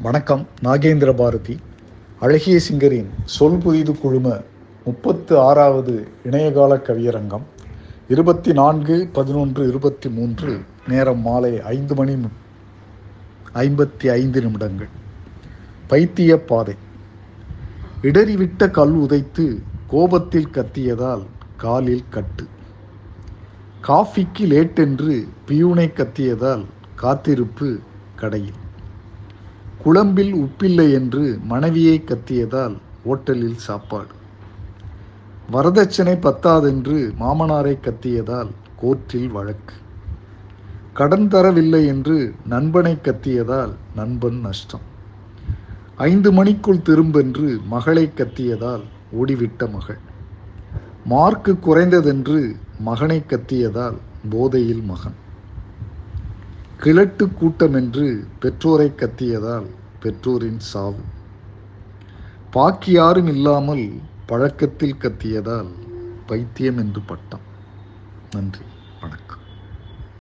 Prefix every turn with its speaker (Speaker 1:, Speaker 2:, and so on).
Speaker 1: வணக்கம் நாகேந்திர பாரதி. அழகிய சிங்கரின் சொல் புதிது குழும முப்பத்து ஆறாவது இணையகால கவியரங்கம் இருபத்தி நான்கு பதினொன்று இருபத்தி மூன்று நேரம் மாலை ஐந்து மணி ஐம்பத்தி ஐந்து நிமிடங்கள். பைத்திய பாதை. இடறிவிட்ட கல் உதைத்து கோபத்தில் கத்தியதால் காலில் கட்டு. காஃபிக்கு லேட் என்று பியூனை கத்தியதால் காத்திருப்பு கடையில். குழம்பில் உப்பில்லை என்று மனைவியை கத்தியதால் ஓட்டலில் சாப்பாடு. வரதட்சணை பத்தாதென்று மாமனாரை கத்தியதால் கோர்ட்டில் வழக்கு. கடன் தரவில்லை என்று நண்பனை கத்தியதால் நண்பன் நஷ்டம். ஐந்து மணிக்குள் திரும்பென்று மகளை கத்தியதால் ஓடிவிட்ட மகள். மார்க்கு குறைந்ததென்று மகனை கத்தியதால் போதையில் மகன். கிழட்டு கூட்டம் என்று பெற்றோரை கத்தியதால் பெற்றோரின் சாவு. பாக்கி யாரும் இல்லாமல் பழக்கத்தில் கத்தியதால் பைத்தியம் என்று பட்டம். நன்றி. வணக்கம்.